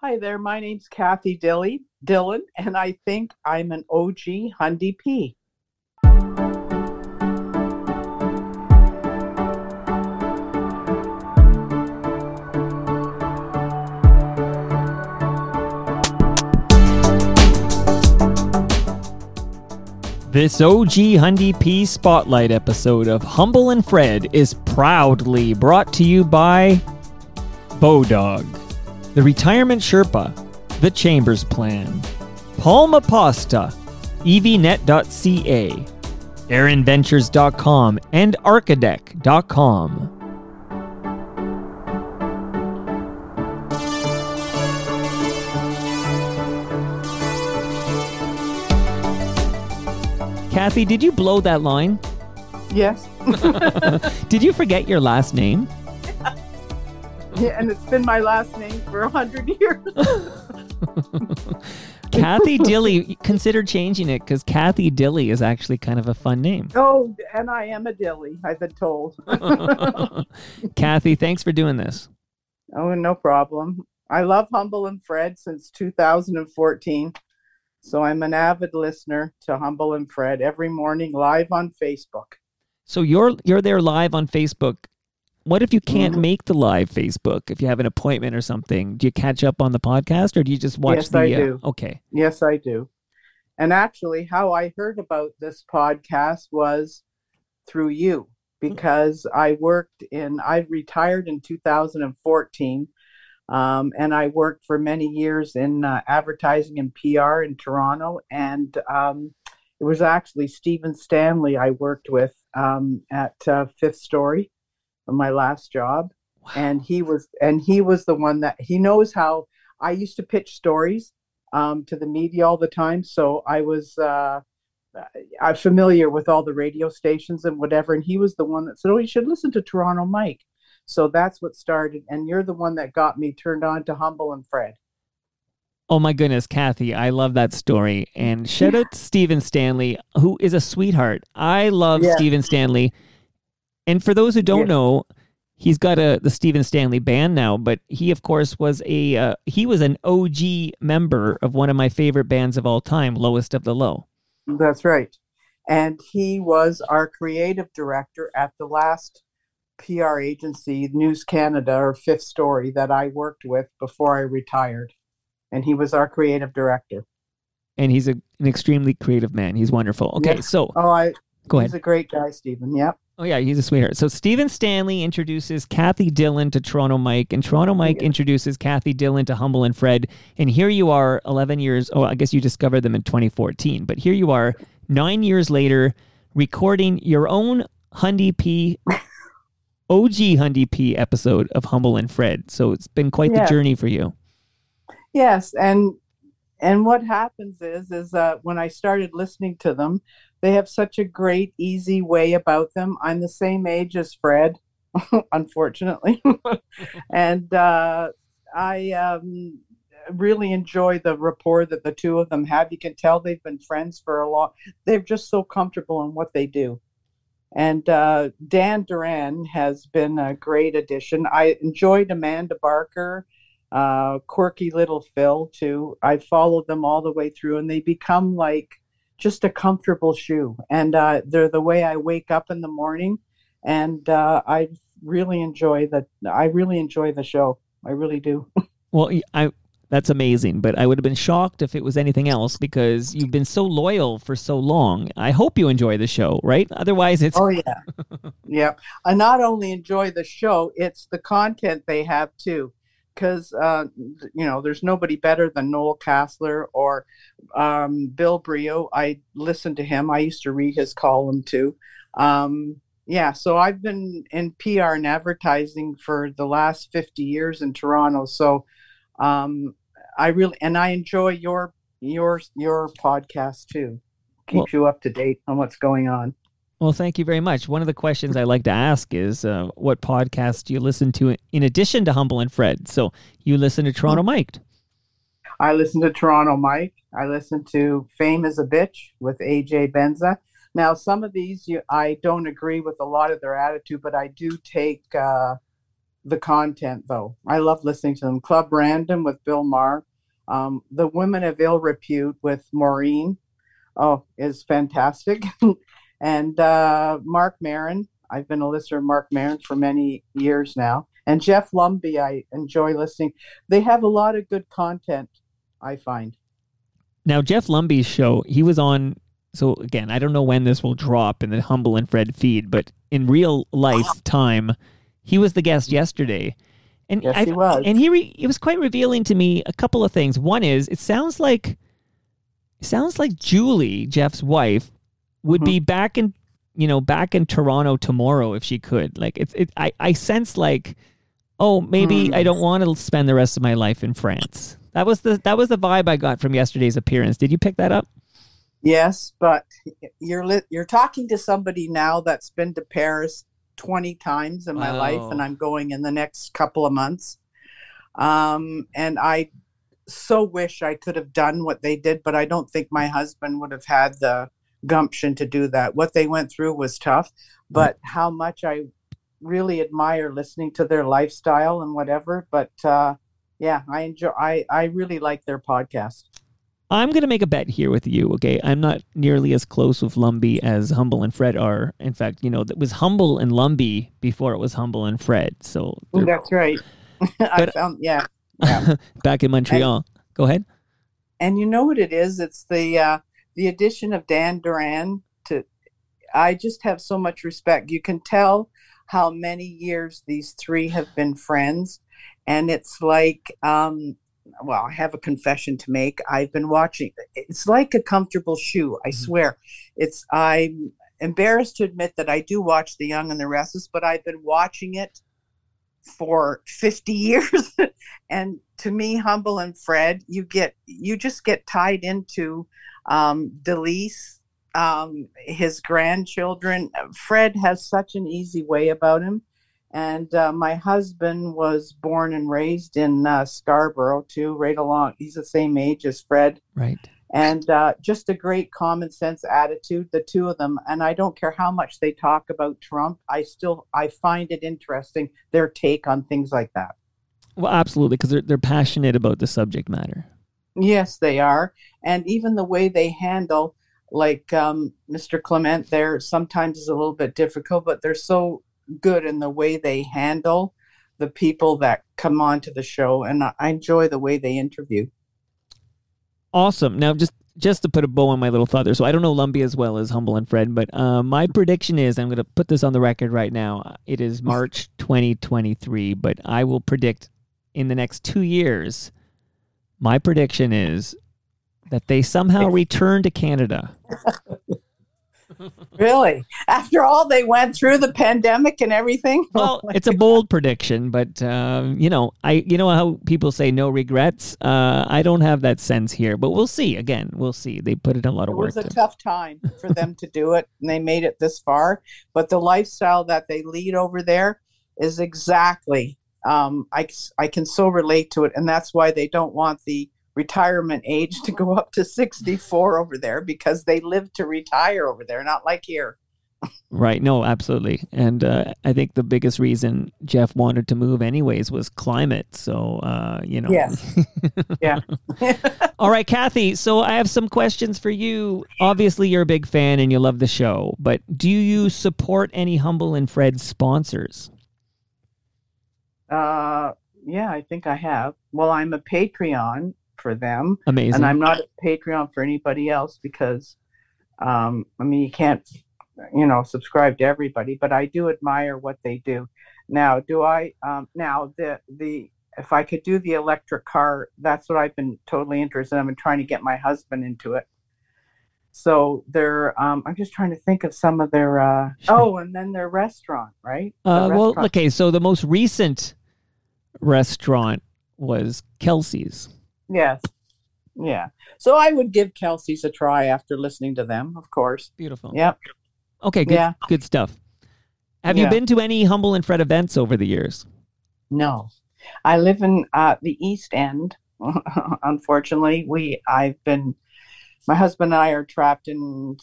Hi there, my name's Cathy Dilly, Dillon, and I think I'm an OG Hundy P. This OG Hundy P Spotlight episode of Humble and Fred is proudly brought to you by Bodog, the Retirement Sherpa, the Chambers Plan, Palma Pasta, evnet.ca, aaronventures.com, and archidec.com. Cathy, did you blow that line? Yes, Did you forget your last name? And it's been my last name for a hundred years. Cathy Dilly. Consider changing it because Cathy Dilly is actually kind of a fun name. oh, and I am a Dilly, I've been told. Cathy, thanks for doing this. oh, no problem. I love Humble and Fred since 2014. So I'm an avid listener to Humble and Fred every morning live on Facebook. So you're you're there live on Facebook. What if you can't Mhm. make the live Facebook? If you have an appointment or something, do you catch up on the podcast or do you just watch Yes, the? I uh, do. Okay. Yes, I do. And actually, how I heard about this podcast was through you because I worked in, I retired in 2014. Um, and I worked for many years in uh, advertising and PR in Toronto. And um, it was actually Stephen Stanley I worked with um, at uh, Fifth Story, my last job and he was and he was the one that he knows how I used to pitch stories um, to the media all the time. So I was uh, I'm familiar with all the radio stations and whatever. And he was the one that said, "Oh, you should listen to Toronto Mike." So that's what started. And you're the one that got me turned on to Humble and Fred. Oh my goodness, Cathy, I love that story. And shout out to Stephen Stanley, who is a sweetheart. I love Yeah. Stephen Stanley. And for those who don't Yeah. know, he's got a the Stephen Stanley band now, but he of course was a uh, he was an OG member of one of my favorite bands of all time, Lowest of the Low. That's right. And he was our creative director at the last PR agency, News Canada or Fifth Story, that I worked with before I retired. And he was our creative director. And he's a, an extremely creative man. He's wonderful. Okay, Yeah. so Oh, I go he's ahead. He's a great guy, Stephen. Yep. Oh yeah, he's a sweetheart. So Stephen Stanley introduces Cathy Dillon to Toronto Mike, and Toronto Mike introduces Cathy Dillon to Humble and Fred. And here you are, eleven years. Oh, I guess you discovered them in 2014, but here you are, nine years later, recording your own Hundy P, OG Hundy P episode of Humble and Fred. So it's been quite Yeah. the journey for you. Yes, and and what happens is is that when I started listening to them, they have such a great, easy way about them. I'm the same age as Fred, unfortunately, and uh, I um, really enjoy the rapport that the two of them have. You can tell they've been friends for a long. They're just so comfortable in what they do. And uh, Dan Duran has been a great addition. I enjoyed Amanda Barker uh, quirky little Phil too. I followed them all the way through, and they become like just a comfortable shoe. And uh, they're the way I wake up in the morning, and uh, I really enjoy the. I really enjoy the show. I really do. Well, I that's amazing, but I would have been shocked if it was anything else because you've been so loyal for so long. I hope you enjoy the show, right? Otherwise, it's Oh yeah, yeah. I not only enjoy the show; it's the content they have too. Because uh, you know, there's nobody better than Noel Castler or um, Bill Brioux. I listen to him. I used to read his column too. Um, yeah, so I've been in PR and advertising for the last 50 years in Toronto. So um, I really and I enjoy your your your podcast too. Keeps Well- you up to date on what's going on. Well, thank you very much. One of the questions I like to ask is uh, what podcast do you listen to in addition to Humble and Fred? So you listen to Toronto Mic'd. I listen to Toronto Mike. I listen to Fame is a Bitch with AJ Benza. Now, some of these you, I don't agree with a lot of their attitude, but I do take uh, the content, though. I love listening to them. Club Random with Bill Maher, um, The Women of Ill Repute with Maureen, oh, is fantastic. and uh, Marc Maron. I've been a listener of Marc Maron for many years now. And Jeff Lumby, I enjoy listening. They have a lot of good content, I find. Now, Jeff Lumby's show, he was on. So, again, I don't know when this will drop in the Humble and Fred feed, but in real life time, he was the guest yesterday. And Yes, I, he was. and he re, it was quite revealing to me a couple of things. One is it sounds like it sounds like Julie, Jeff's wife, would Mhm. be back in you know back in Toronto tomorrow if she could. Like it's it I I sense like oh maybe Hmm. I don't want to spend the rest of my life in France. That was the that was the vibe I got from yesterday's appearance. Did you pick that up? Yes, but you're li- you're talking to somebody now that's been to Paris 20 times in my life and I'm going in the next couple of months. Um and I so wish I could have done what they did, but I don't think my husband would have had the gumption to do that. What they went through was tough, but how much I really admire listening to their lifestyle and whatever, but uh yeah, I enjoy I I really like their podcast. I'm going to make a bet here with you, okay? I'm not nearly as close with Lumby as Humble and Fred are. In fact, you know, it was Humble and Lumby before it was Humble and Fred. So That's right. I But- found yeah. Yeah. back in Montreal. Go ahead. and you know what it is it's the uh the addition of dan duran to i just have so much respect. You can tell how many years these three have been friends. And it's like um well i have a confession to make. I've been watching it's like a comfortable shoe i Mhm. swear. It's i'm embarrassed to admit that i do watch the young and the restless but i've been watching it for 50 years. And to me humble and fred you get you just get tied into um delise um his grandchildren fred has such an easy way about him and uh, my husband was born and raised in uh, scarborough too right along he's the same age as fred Right. and uh, just a great common sense attitude the two of them and i don't care how much they talk about trump i still i find it interesting their take on things like that Well, absolutely, because they're, they're passionate about the subject matter. Yes they are and even the way they handle like um, mr clement there sometimes is a little bit difficult but they're so good in the way they handle the people that come on to the show and i enjoy the way they interview Awesome. Now, just just to put a bow on my little thought there. So I don't know Lumby as well as Humble and Fred, but uh, my prediction is I'm going to put this on the record right now. It is March 2023, but I will predict in the next two years. My prediction is that they somehow return to Canada. really after all they went through the pandemic and everything Well, it's a bold prediction, but um, you know, I you know how people say no regrets. Uh, I don't have that sense here, but we'll see. Again, we'll see. They put in a lot of work. It was a to- tough time for them to do it, and they made it this far. But the lifestyle that they lead over there is exactly. Um, I I can so relate to it, and that's why they don't want the retirement age to go up to sixty four over there because they live to retire over there, not like here. Right. No, absolutely. And uh, I think the biggest reason Jeff wanted to move, anyways, was climate. So, uh, you know. Yes. Yeah. All right, Cathy. So I have some questions for you. Obviously, you're a big fan and you love the show, but do you support any Humble and Fred sponsors? Uh, yeah, I think I have. Well, I'm a Patreon for them, Amazing. and I'm not a Patreon for anybody else because, um, I mean, you can't, you know, subscribe to everybody. But I do admire what they do. Now, do I? Um, now the the if I could do the electric car, that's what I've been totally interested. in. I've been trying to get my husband into it. So they're, um, I'm just trying to think of some of their. Uh, Sure. Oh, and then their restaurant, right? The uh, well, okay. So the most recent restaurant was Kelsey's. Yes. Yeah. So I would give Kelsey's a try after listening to them, of course. Beautiful. Yep. Okay. Good, Yeah. good stuff. Have you been to any Humble and Fred events over the years? No. I live in uh, the East End. Unfortunately, we I've been my husband and I are trapped in.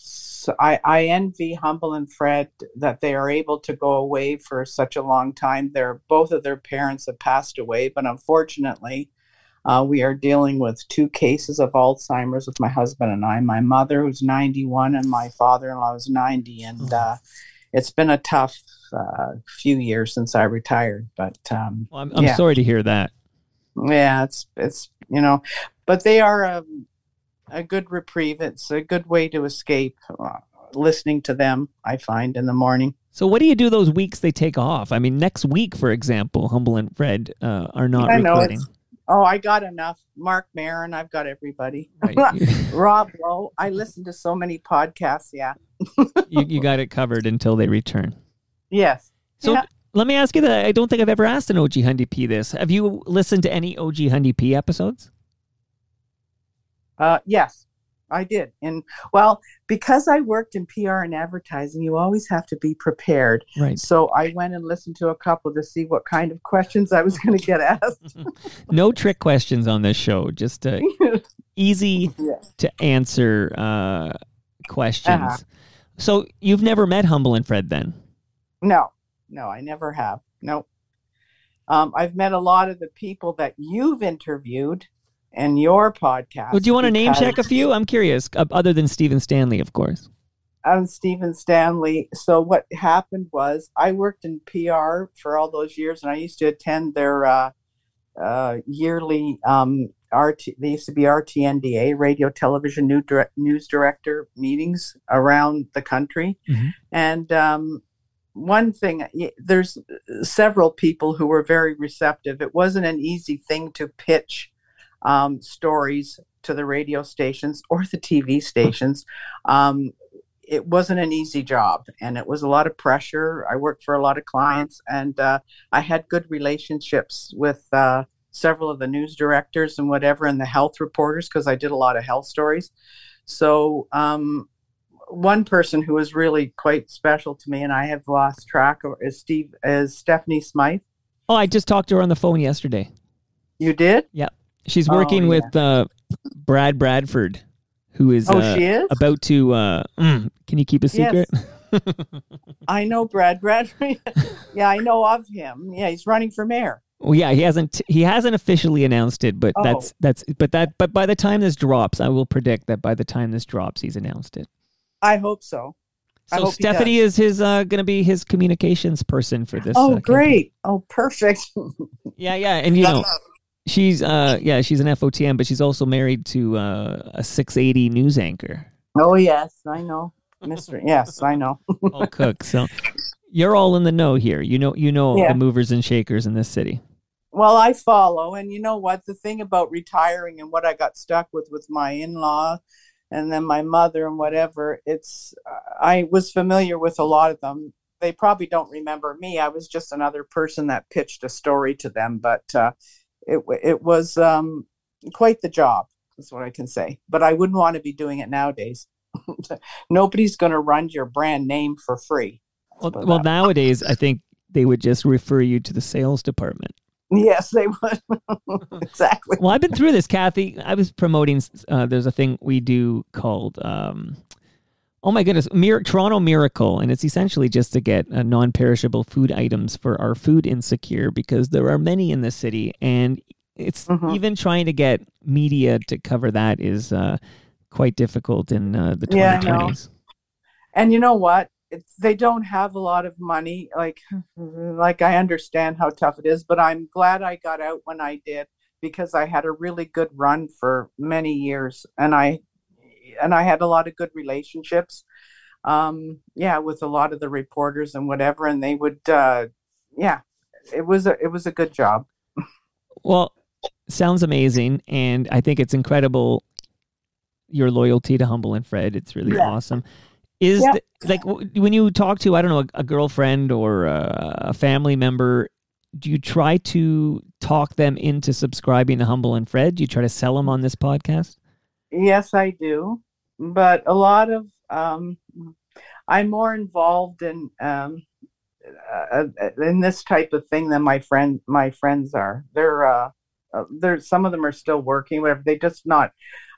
I, I envy Humble and Fred that they are able to go away for such a long time. They're both of their parents have passed away, but unfortunately, uh, we are dealing with two cases of Alzheimer's with my husband and I. My mother, who's 91, and my father-in-law, who's 90, and mm. uh, it's been a tough uh, few years since I retired. But um, well, I'm, I'm yeah. sorry to hear that. Yeah, it's it's you know, but they are. Um, a good reprieve. It's a good way to escape uh, listening to them, I find, in the morning. So, what do you do those weeks they take off? I mean, next week, for example, Humble and Fred uh, are not I recording. oh, I got enough. Marc Maron, I've got everybody. Right. Rob Lowe, I listen to so many podcasts. Yeah. you, you got it covered until they return. Yes. So, yeah. let me ask you that. I don't think I've ever asked an OG Hundy P this. Have you listened to any OG Hundy P episodes? Uh, yes, I did. And well, because I worked in PR and advertising, you always have to be prepared. Right. So I went and listened to a couple to see what kind of questions I was going to get asked. no trick questions on this show, just uh, easy yes. to answer uh, questions. Uh-huh. So you've never met Humble and Fred then? No, no, I never have. Nope. Um, I've met a lot of the people that you've interviewed and your podcast. Well, do you want to name check a few? I'm curious, uh, other than Stephen Stanley, of course. I'm Stephen Stanley. So what happened was I worked in PR for all those years, and I used to attend their uh, uh, yearly um, RT. They used to be RTNDA, Radio Television New Dire- News Director meetings around the country, mm-hmm. and um, one thing there's several people who were very receptive. It wasn't an easy thing to pitch um, stories to the radio stations or the TV stations. Um, it wasn't an easy job and it was a lot of pressure. I worked for a lot of clients and uh, I had good relationships with uh, several of the news directors and whatever and the health reporters because I did a lot of health stories. So, um, one person who was really quite special to me and I have lost track of is Steve is Stephanie Smyth. Oh, I just talked to her on the phone yesterday. You did? Yep. She's working oh, yeah. with uh, Brad Bradford, who is, oh, uh, she is? about to. Uh, mm, can you keep a secret? Yes. I know Brad Bradford. yeah, I know of him. Yeah, he's running for mayor. Well, yeah, he hasn't he hasn't officially announced it, but oh. that's that's but that but by the time this drops, I will predict that by the time this drops, he's announced it. I hope so. So Stephanie is his uh, going to be his communications person for this. Oh, uh, great! Oh, perfect. yeah, yeah, and you know, She's uh yeah, she's an FOTM, but she's also married to uh, a 680 news anchor. Oh yes, I know. Mr. yes, I know. Cook. So you're all in the know here. You know you know yeah. the movers and shakers in this city. Well, I follow and you know what the thing about retiring and what I got stuck with with my in-law and then my mother and whatever, it's uh, I was familiar with a lot of them they probably don't remember me. I was just another person that pitched a story to them, but uh, it it was um, quite the job. Is what I can say. But I wouldn't want to be doing it nowadays. Nobody's going to run your brand name for free. Well, well nowadays I think they would just refer you to the sales department. Yes, they would. exactly. Well, I've been through this, Cathy. I was promoting. Uh, there's a thing we do called. Um, oh my goodness, Mir- Toronto Miracle, and it's essentially just to get uh, non-perishable food items for our food insecure because there are many in the city, and it's mm-hmm. even trying to get media to cover that is uh, quite difficult in uh, the 2020s. Yeah, and you know what? It's, they don't have a lot of money. Like, like I understand how tough it is, but I'm glad I got out when I did because I had a really good run for many years, and I and I had a lot of good relationships. Um, yeah, with a lot of the reporters and whatever, and they would, uh, yeah, it was a it was a good job. well, sounds amazing, and I think it's incredible your loyalty to Humble and Fred. It's really yeah. awesome. Is yeah. the, like when you talk to I don't know a, a girlfriend or a, a family member, do you try to talk them into subscribing to Humble and Fred? Do you try to sell them on this podcast? Yes, I do. But a lot of um, I'm more involved in um, uh, uh, in this type of thing than my friend my friends are. They're uh, uh, they're some of them are still working, whatever. They just not.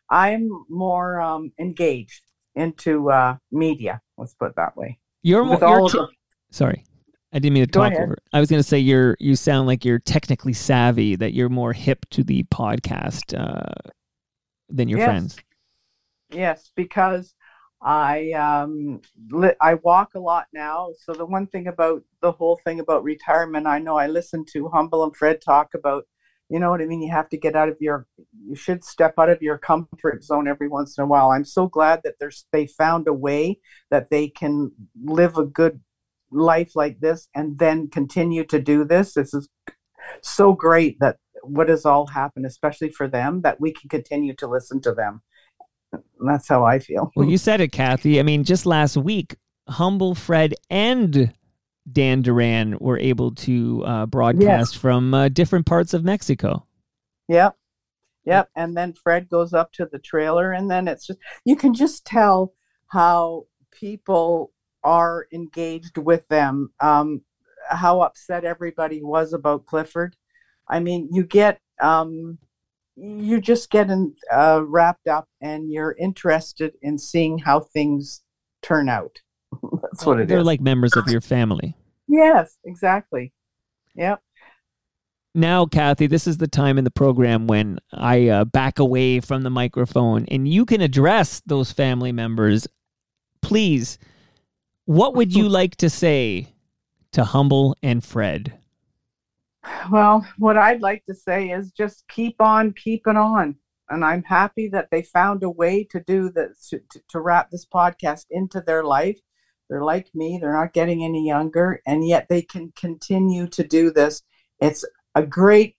I'm more um, engaged into uh, media. Let's put it that way. You're more. You're the- sorry, I didn't mean to Go talk ahead. over. I was going to say you're. You sound like you're technically savvy. That you're more hip to the podcast uh, than your Yes. friends. Yes, because I um li- I walk a lot now. So the one thing about the whole thing about retirement, I know I listen to Humble and Fred talk about. You know what I mean? You have to get out of your. You should step out of your comfort zone every once in a while. I'm so glad that there's they found a way that they can live a good life like this and then continue to do this. This is so great that what has all happened, especially for them, that we can continue to listen to them. That's how I feel. Well, you said it, Cathy. I mean, just last week, Humble Fred and Dan Duran were able to uh, broadcast from uh, different parts of Mexico. Yep. Yep. And then Fred goes up to the trailer, and then it's just, you can just tell how people are engaged with them, um, how upset everybody was about Clifford. I mean, you get, um, you just get in, uh, wrapped up and you're interested in seeing how things turn out. That's what it They're is. like members of your family. yes, exactly. Yep. Now, Cathy, this is the time in the program when I uh, back away from the microphone and you can address those family members. Please, what would you like to say to Humble and Fred? Well, what I'd like to say is just keep on keeping on. And I'm happy that they found a way to do this, to, to, wrap this podcast into their life. They're like me, they're not getting any younger, and yet they can continue to do this. It's a great,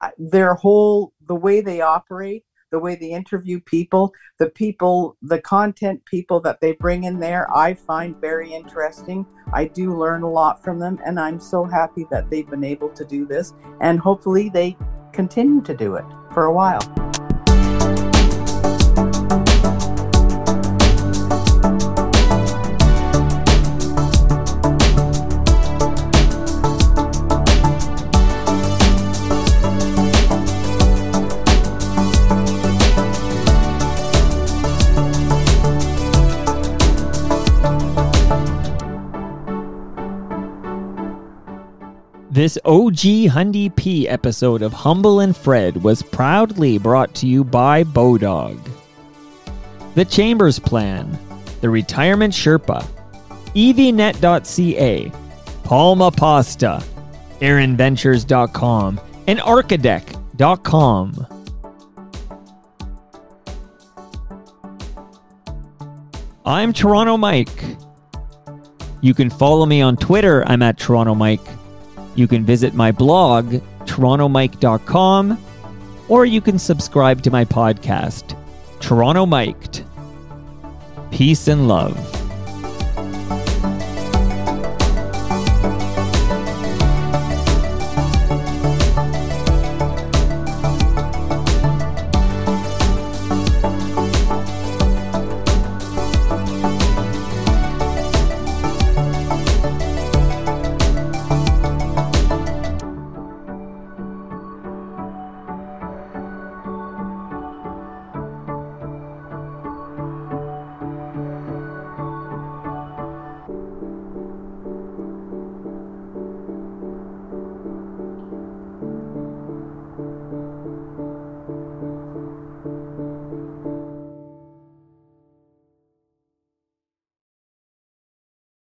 uh, their whole, the way they operate, the way they interview people, the people, the content people that they bring in there, I find very interesting. I do learn a lot from them, and I'm so happy that they've been able to do this. And hopefully, they continue to do it for a while. This OG Hundy P episode of Humble and Fred was proudly brought to you by Bodog. The Chambers Plan, The Retirement Sherpa, EVNet.ca, Palma Pasta, AaronVentures.com, and Archidec.com. I'm Toronto Mike. You can follow me on Twitter. I'm at Toronto Mike. You can visit my blog, torontomike.com, or you can subscribe to my podcast, Toronto Mic'd. Peace and love.